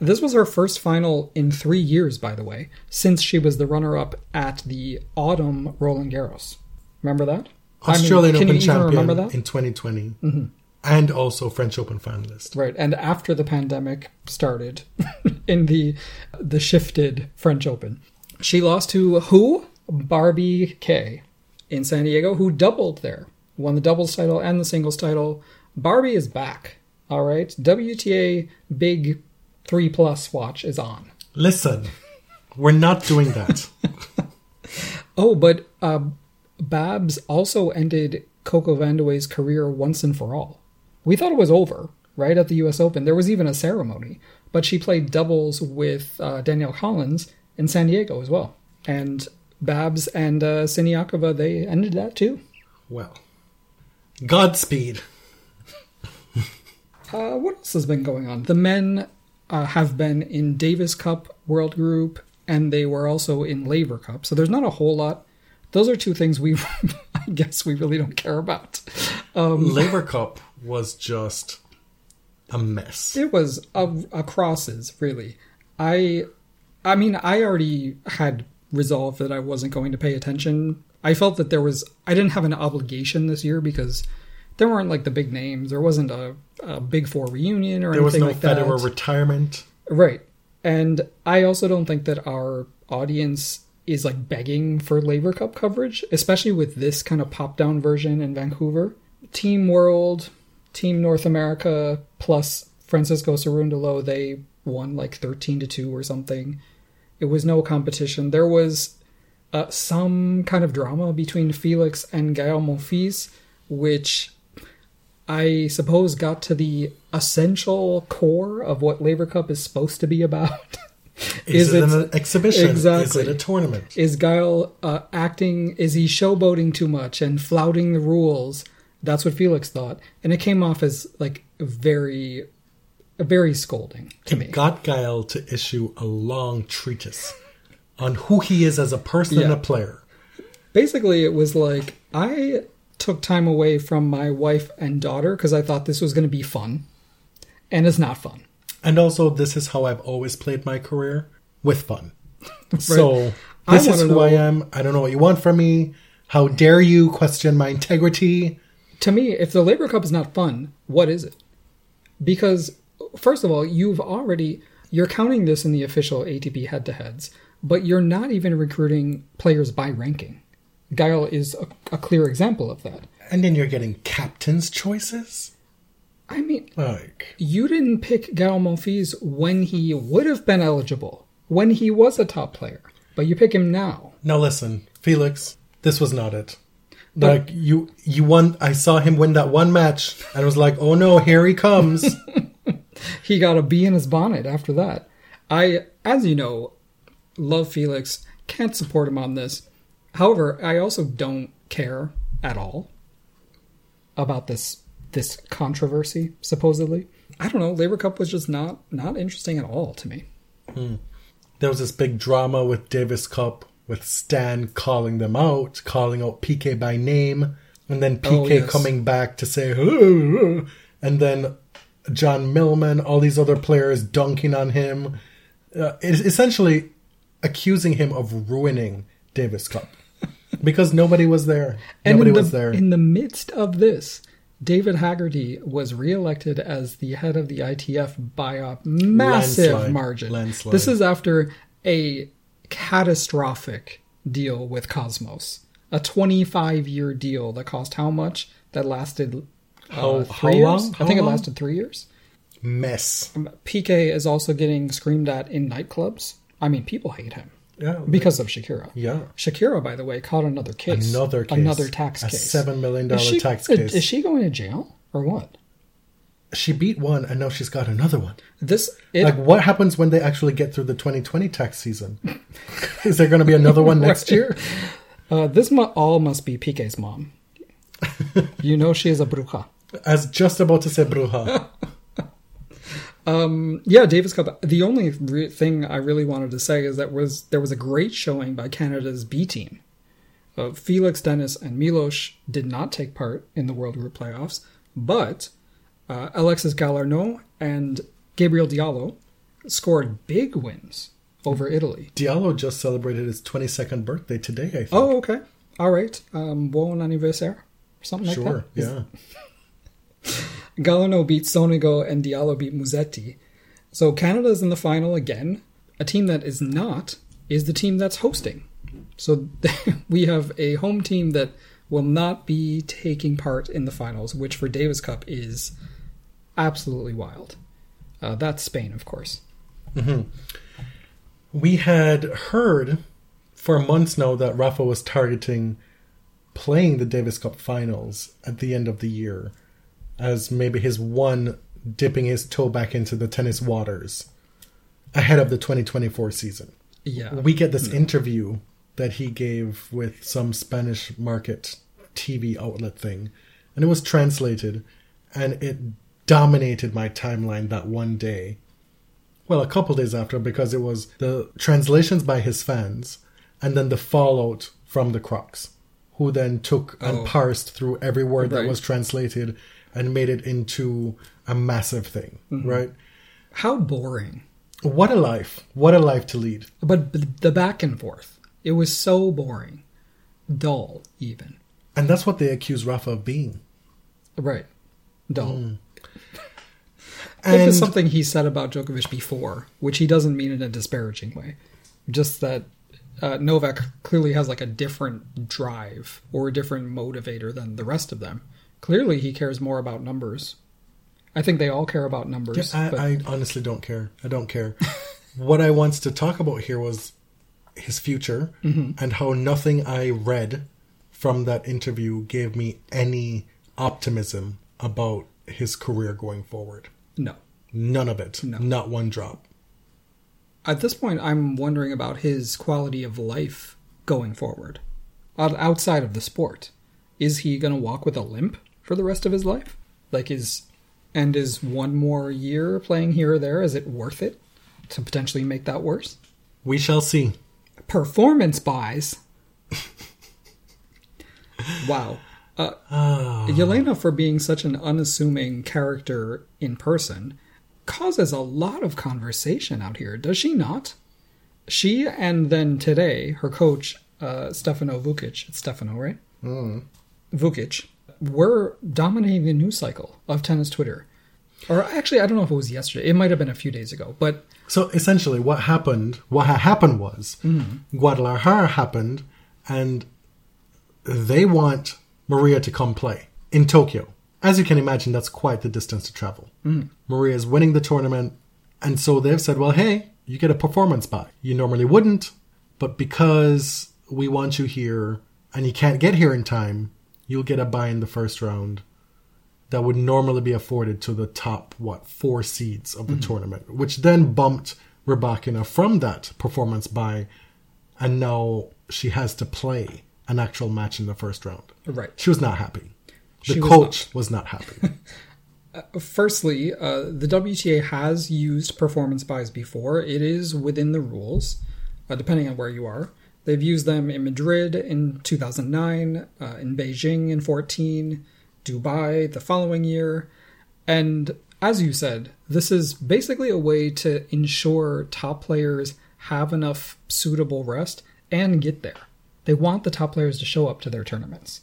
This was her first final in three years, by the way, since she was the runner up at the autumn Roland Garros. Remember that? I mean, Australian Open champion remember that? Mm-hmm. In 2020, and also French Open finalist. Right, and after the pandemic started in the the shifted French Open, she lost to who? Barbie K in San Diego, who doubled there, won the doubles title and the singles title. Barbie is back. All right, WTA Big Three Plus watch is on. Listen, we're not doing that. Oh, but uh, Babs also ended Coco Vandeweghe's career once and for all. We thought it was over, right, at the U.S. Open. There was even a ceremony, but she played doubles with uh, Danielle Collins in San Diego as well. And Babs and uh, Siniakova, they ended that too. well, Godspeed. Uh, what else has been going on? The men uh, have been in Davis Cup World Group, and they were also in Laver Cup. So there's not a whole lot. Those are two things we, I guess, we really don't care about. Um, Laver Cup was just a mess. It was a, a crosses, really. I, I mean, I already had resolved that I wasn't going to pay attention. I felt that there was, I didn't have an obligation this year because there weren't like the big names. There wasn't a, a Big Four reunion or anything. There was anything no like that. Federer retirement. Right. And I also don't think that our audience is like begging for Laver Cup coverage, especially with this kind of pop down version in Vancouver. Team World, Team North America, plus Francisco Cerundolo, they won like 13 to 2 or something. It was no competition. There was uh, some kind of drama between Felix and Gael Monfils, which I suppose got to the essential core of what Laver Cup is supposed to be about. Is, it it- an exhibition? Exactly. Is it a tournament? is Gael uh, acting? Is he showboating too much and flouting the rules? That's what Felix thought, and it came off as like very, very scolding to me. Got Gael to issue a long treatise on who he is as a person and a player. Basically, it was like I took time away from my wife and daughter because I thought this was going to be fun, and it's not fun. And also, this is how I've always played my career with fun. So, this is who I am. I don't know what you want from me. How dare you question my integrity? To me, if the Laver Cup is not fun, what is it? Because first of all, you've already you're counting this in the official ATP head-to-heads, but you're not even recruiting players by ranking. Gael is a, a clear example of that. And then you're getting captain's choices? I mean, Like, you didn't pick Gael Monfils when he would have been eligible, when he was a top player, but you pick him now. now listen, Felix, this was not it. Like you, you won. I saw him win that one match, and I was like, "Oh no, here he comes!" he got a bee in his bonnet after that. I, as you know, love Felix, can't support him on this. However, I also don't care at all about this this controversy supposedly. I don't know, Laver Cup was just not not interesting at all to me. Hmm. there was this big drama with Davis Cup, with Stan calling them out, calling out PK by name, and then PK Oh, yes. coming back to say, "Oh," and then John Millman, all these other players dunking on him, uh, essentially accusing him of ruining Davis Cup because nobody was there. And Nobody the, was there. In the midst of this, David Haggerty was reelected as the head of the ITF by a massive Landslide. margin. Landslide. This is after a catastrophic deal with Kosmos, a 25 year deal that cost how much? That lasted uh, How- three how years. long? I think long? it lasted three years. Mess. PK is also getting screamed at in nightclubs. I mean, people hate him Yeah. because of Shakira. yeah. Shakira, by the way, caught another case. Another case. Another tax a case. $7 million she, tax case. Is she going to jail or what? She beat one, and now she's got another one. This it, like what happens when they actually get through the 2020 tax season is there going to be another one next year uh, this mu- all must be PK's mom. you know she is a bruja. I was just about to say bruja Yeah, Davis Cup. The only re- thing I really wanted to say is that was there was a great showing by Canada's B team. Uh, Felix Denis and Milos did not take part in the World Group playoffs, but uh, Alexis Galarneau and Gabriel Diallo scored big wins over Italy. diallo just celebrated his 22nd birthday today i think Oh, okay. All right. Um, bon anniversaire. Something like that. sure yeah Galarneau beat Sonego and Diallo beat Musetti. So Canada's in the final again. A team that is not is the team that's hosting. So we have a home team that will not be taking part in the finals, which for Davis Cup is absolutely wild. Uh, that's Spain, of course. we had heard for months now that rafa was targeting playing the davis cup finals at the end of the year as maybe his one dipping his toe back into the tennis waters ahead of the 2024 season Yeah. we get this interview that he gave with some Spanish market TV outlet thing, and it was translated, and it dominated my timeline that one day. Well, a couple days after, because it was the translations by his fans, and then the fallout from the Crocs, who then took and Oh. parsed through every word that was translated and made it into a massive thing, mm-hmm. right? How boring. What a life! What a life to lead. But the back and forth. It was so boring. Dull, even. And that's what they accuse Rafa of being. Right. Dull. Mm. And This is something he said about Djokovic before, which he doesn't mean in a disparaging way. Just that uh, Novak clearly has like a different drive or a different motivator than the rest of them. Clearly, he cares more about numbers I think they all care about numbers. I, but I honestly don't care. I don't care. what I wanted to talk about here was his future Mm-hmm. and how nothing I read from that interview gave me any optimism about his career going forward. no. None of it. No. Not one drop. At this point, I'm wondering about his quality of life going forward, outside of the sport. Is he going to walk with a limp for the rest of his life? Like, is and is one more year playing here or there? Is it worth it to potentially make that worse? We shall see. Performance byes. wow. Uh, Yelena, for being such an unassuming character in person, causes a lot of conversation out here, does she not? She and then today, her coach, uh, Stefano Vukov, it's Stefano, right? Mm. Vukov, were dominating the news cycle of tennis Twitter. Or actually, I don't know if it was yesterday. It might have been a few days ago. But So essentially, what happened? What ha- happened was Mm-hmm. Guadalajara happened, and they want Maria to come play in Tokyo. As you can imagine, that's quite the distance to travel. Mm-hmm. Maria is winning the tournament, and so they've said, "Well, hey, you get a performance bye. You normally wouldn't, but because we want you here, and you can't get here in time, you'll get a bye in the first round." that would normally be afforded to the top what four seeds of the tournament, which then bumped Rybakina from that performance bye, and now she has to play an actual match in the first round. right. She was not happy. The She was coach was not happy. Firstly, uh, the WTA has used performance byes before. It is within the rules, uh, depending on where you are. They've used them in Madrid in 2009, uh, in Beijing in 14, Dubai the following year. And as you said, this is basically a way to ensure top players have enough suitable rest and get there. They want the top players to show up to their tournaments.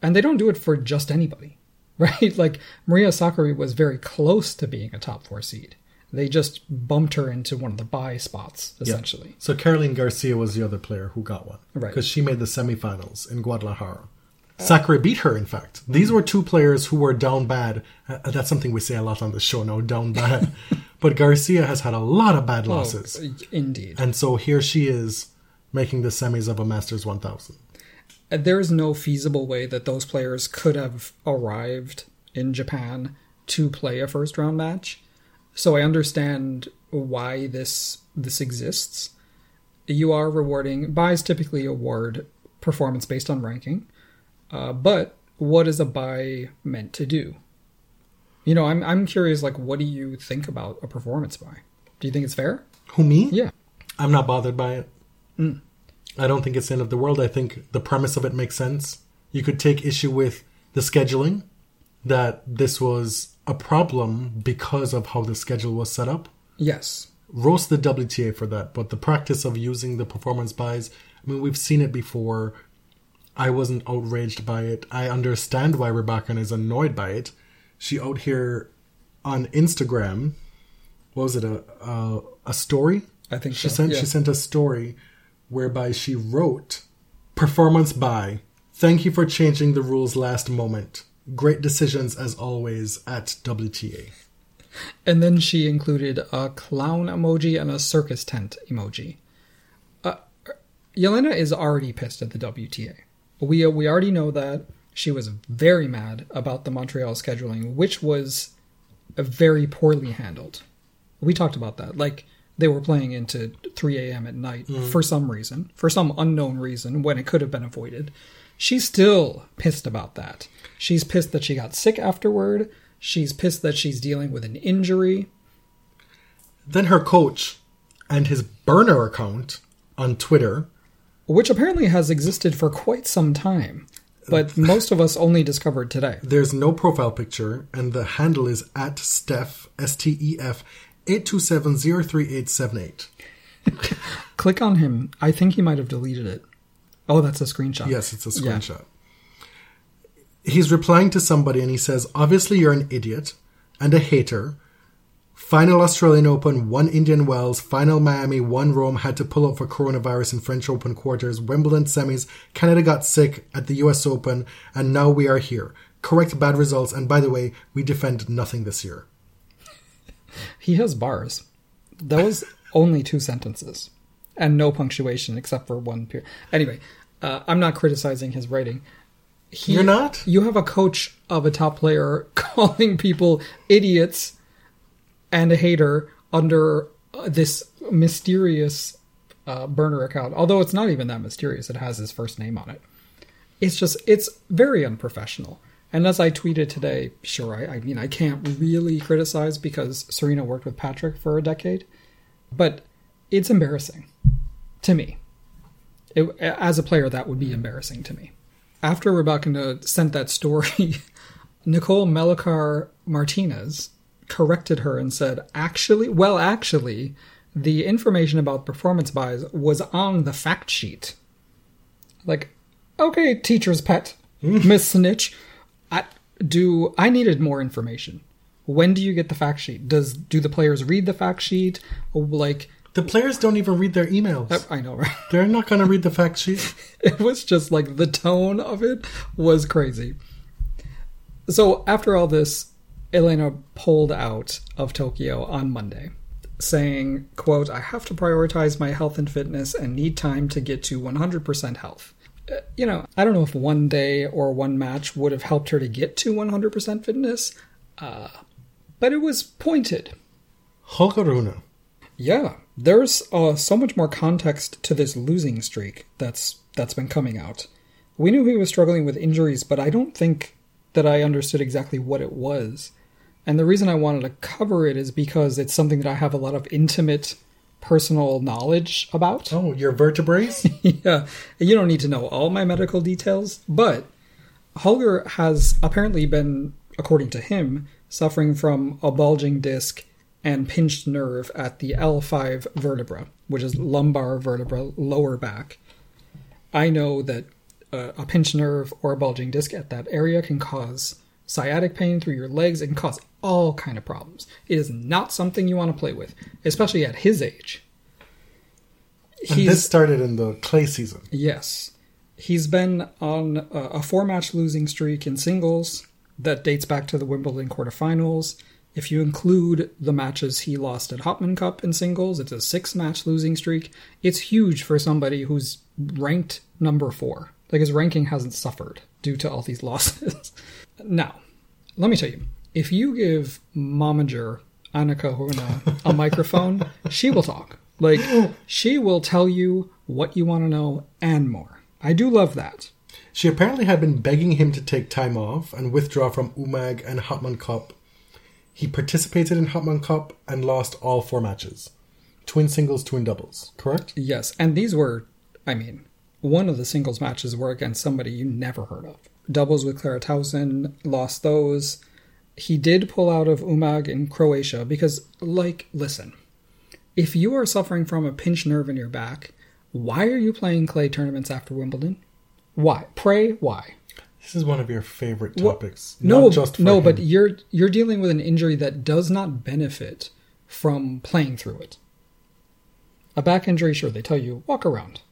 And they don't do it for just anybody, right? Like Maria Sakkari was very close to being a top four seed. They just bumped her into one of the bye spots, essentially. Yeah. so Caroline Garcia was the other player who got one Right. because she made the semifinals in Guadalajara. Sakkari beat her, in fact. These were two players who were down bad. Uh, that's something we say a lot on the show now, down bad. but Garcia has had a lot of bad losses. Oh, indeed. And so here she is making the semis of a Masters 1000. there is no feasible way that those players could have arrived in Japan to play a first round match. So I understand why this this exists. You are rewarding byes typically award performance based on ranking, uh, but what is a bye meant to do? You know, I'm I'm curious. Like, what do you think about a performance bye? Do you think it's fair? Who, me? Yeah. I'm not bothered by it. Mm. I don't think it's the end of the world. I think the premise of it makes sense. You could take issue with the scheduling, that this was a problem because of how the schedule was set up. Yes. Roast the WTA for that, but the practice of using the performance byes, I mean, we've seen it before. I wasn't outraged by it. I understand why Rybakina is annoyed by it. She out here on Instagram, what was it, a, a, a story? I think she so, sent yeah. she sent a story whereby she wrote performance bye thank you for changing the rules last moment great decisions as always at wta And then she included a clown emoji and a circus tent emoji. Uh, Yelena is already pissed at the WTA. We we already know that she was very mad about the Montreal scheduling, which was very poorly handled. We talked about that. Like they were playing into 3 a.m. at night mm. for some reason, for some unknown reason, when it could have been avoided. She's still pissed about that. She's pissed that she got sick afterward. She's pissed that she's dealing with an injury. then her coach and his burner account on twitter which apparently has existed for quite some time, but most of us only discovered today. there's no profile picture and the handle is at steph s-t-e-f 827-03878 Click on him. I think he might have deleted it. Oh, that's a screenshot. Yes, it's a Yeah. screenshot. He's replying to somebody and he says, Obviously, you're an idiot and a hater. Final Australian Open, one Indian Wells, final Miami, one Rome, had to pull out for coronavirus in French Open quarters, Wimbledon semis, Canada got sick at the US Open, and now we are here. correct bad results. And by the way, we defend nothing this year. He has bars. That was only two sentences and no punctuation except for one period. Anyway, uh, I'm not criticizing his writing. He, You're not? You have a coach of a top player calling people idiots and a hater under uh, this mysterious uh, burner account. Although it's not even that mysterious, it has his first name on it. It's just, it's very unprofessional. And as I tweeted today, sure, I, I mean, I can't really criticize because Serena worked with Patrick for a decade, but it's embarrassing to me. It, as a player, that would be embarrassing to me. After Rybakina sent that story, Nicole Melichar Martinez corrected her and said, actually, well, actually, the information about performance byes was on the fact sheet. Like, okay, teacher's pet, Miss Snitch. I, do I needed more information? When do you get the fact sheet? Does do the players read the fact sheet? Like, The players don't even read their emails. I know, right? They're not going to read the fact sheet. it was just like the tone of it was crazy. So after all this, Elena pulled out of Tokyo on Monday, saying, quote, I have to prioritize my health and fitness and need time to get to 100% health. Uh, You know, I don't know if one day or one match would have helped her to get to 100% fitness, uh, but it was pointed. Holger Rune. Yeah, there's uh, so much more context to this losing streak that's that's been coming out. We knew he was struggling with injuries, but I don't think that I understood exactly what it was. And the reason I wanted to cover it is because it's something that I have a lot of intimate personal knowledge about. Oh, your vertebrae? yeah, you don't need to know all my medical details, but Holger has apparently been, according to him, suffering from a bulging disc and pinched nerve at the L5 vertebra, which is lumbar vertebra, lower back. I know that uh, a pinched nerve or a bulging disc at that area can cause sciatic pain through your legs. Can cause all kind of problems. It is not something you want to play with, especially at his age. and this started in the clay season. Yes. He's been on a, a four match losing streak in singles that dates back to the Wimbledon quarterfinals. If you include the matches he lost at Hopman Cup in singles, it's a six match losing streak. It's huge for somebody who's ranked number four. Like his ranking hasn't suffered due to all these losses. Now, let me tell you if you give Momager Annika Horna a microphone, she will talk. Like, she will tell you what you want to know and more. I do love that. She apparently had been begging him to take time off and withdraw from Umag and Hopman Cup. He participated in Hopman Cup and lost all four matches. Twin singles, twin doubles, correct? Yes, and these were, I mean, one of the singles matches were against somebody you never heard of. Doubles with Clara Tauson, lost those. He did pull out of Umag in Croatia because, like, listen, if you are suffering from a pinched nerve in your back, why are you playing clay tournaments after Wimbledon? Why? Pray, why? This is one of your favorite Well, topics. no, just no, him. but you're you're dealing with an injury that does not benefit from playing through it. A back injury, sure, they tell you walk around.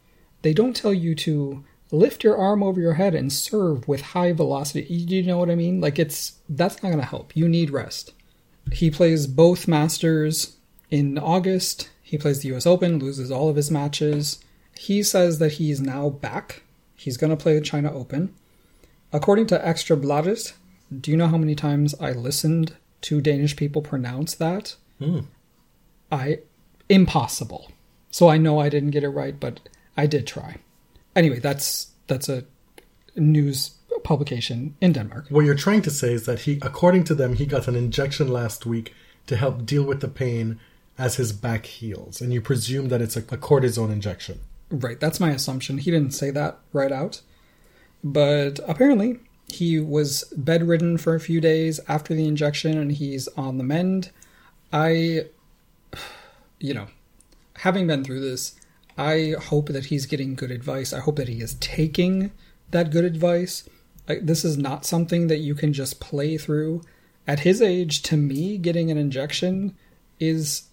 They don't tell you to lift your arm over your head and serve with high velocity. You you know what I mean? Like it's that's not going to help. You need rest. He plays both Masters in August. He plays the US Open, loses all of his matches. He says that he's now back. He's going to play the China Open. According to Ekstra Bladet, do you know how many times I listened to Danish people pronounce that? Hmm. I impossible. So I know I didn't get it right, but I did try. Anyway, that's that's a news publication in Denmark. What you're trying to say is that he, according to them, he got an injection last week to help deal with the pain as his back heals, and you presume that it's a, a cortisone injection. Right, that's my assumption. He didn't say that right out. But apparently, he was bedridden for a few days after the injection and he's on the mend. I, you know, having been through this, I hope that he's getting good advice. I hope that he is taking that good advice. I, this is not something that you can just play through. At his age, to me, getting an injection is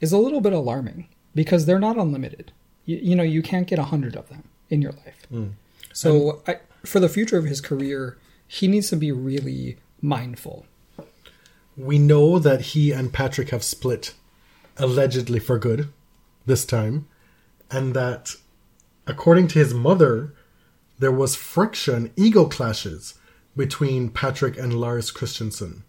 is a little bit alarming because they're not unlimited. You, you know, you can't get a hundred of them in your life. Hmm. So, I, for the future of his career, he needs to be really mindful. We know that he and Patrick have split, allegedly for good, this time, and that, according to his mother, there was friction, ego clashes between Patrick and Lars Christensen.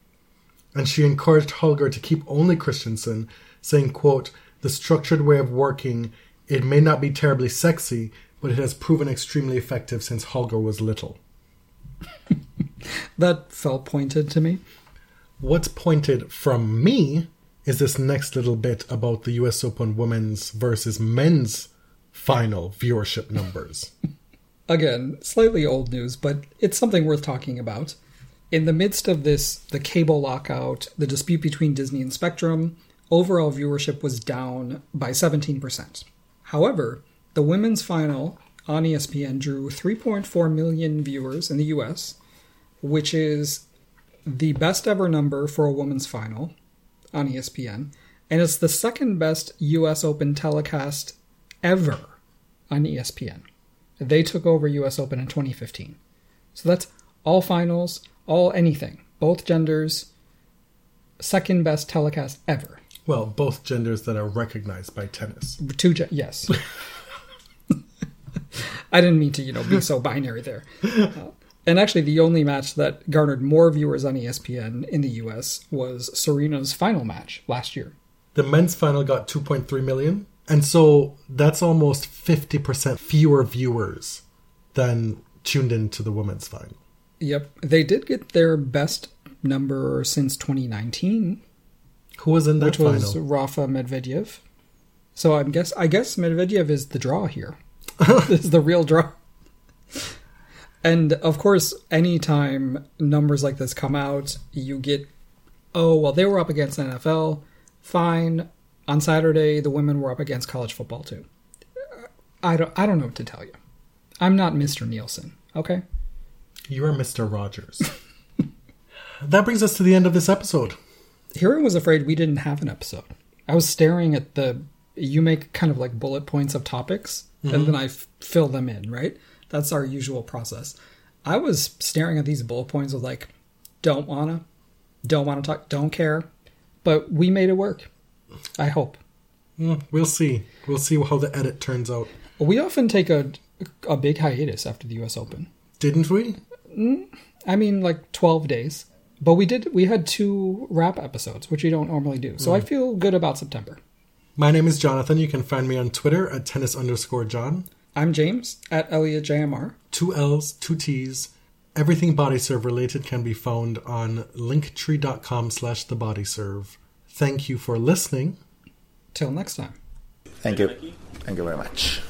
And she encouraged Holger to keep only Christensen, saying, quote, the structured way of working, it may not be terribly sexy, but it has proven extremely effective since Holger was little. That felt pointed to me. What's pointed from me is this next little bit about the US Open women's versus men's final viewership numbers. Again, slightly old news, but it's something worth talking about. In the midst of this, the cable lockout, the dispute between Disney and Spectrum, overall viewership was down by 17%. However, the women's final on ESPN drew 3.4 million viewers in the US, which is the best ever number for a women's final on ESPN, and it's the second best US Open telecast ever on ESPN. They took over US Open in 2015. So that's all finals, all anything, both genders, second best telecast ever. well, both genders that are recognized by tennis. Two, ge- yes. I didn't mean to, you know, be so binary there. Uh, and actually, the only match that garnered more viewers on ESPN in the US was Serena's final match last year. The men's final got 2.3 million, and so that's almost 50% fewer viewers than tuned into the women's final. Yep, they did get their best number since 2019, Who was in that which final? was Rafa Medvedev. So I guess I guess Medvedev is the draw here. this is the real draw. And of course, anytime numbers like this come out, you get, oh well, they were up against NFL. Fine. On Saturday, the women were up against college football too. I don't. I don't know what to tell you. I'm not Mr. Nielsen. Okay. You are Mr. Rogers. that brings us to the end of this episode. Hearing was afraid we didn't have an episode. I was staring at the. You make kind of like bullet points of topics, and mm-hmm. then I f- fill them in. Right. That's our usual process. I was staring at these bullet points of like, don't wanna, don't wanna talk, don't care, but we made it work. I hope. Mm, we'll see. We'll see how the edit turns out. We often take a a big hiatus after the U.S. Open. Didn't we? I mean, like twelve days, but we did. We had two wrap episodes, which we don't normally do. So I feel good about September. My name is Jonathan. You can find me on Twitter at tennis underscore John. I'm James at Elliot JMR. Two L's, two T's. Everything body serve related can be found on linktree.com slash the body serve. Thank you for listening. Till next time. Thank you. Thank you very much.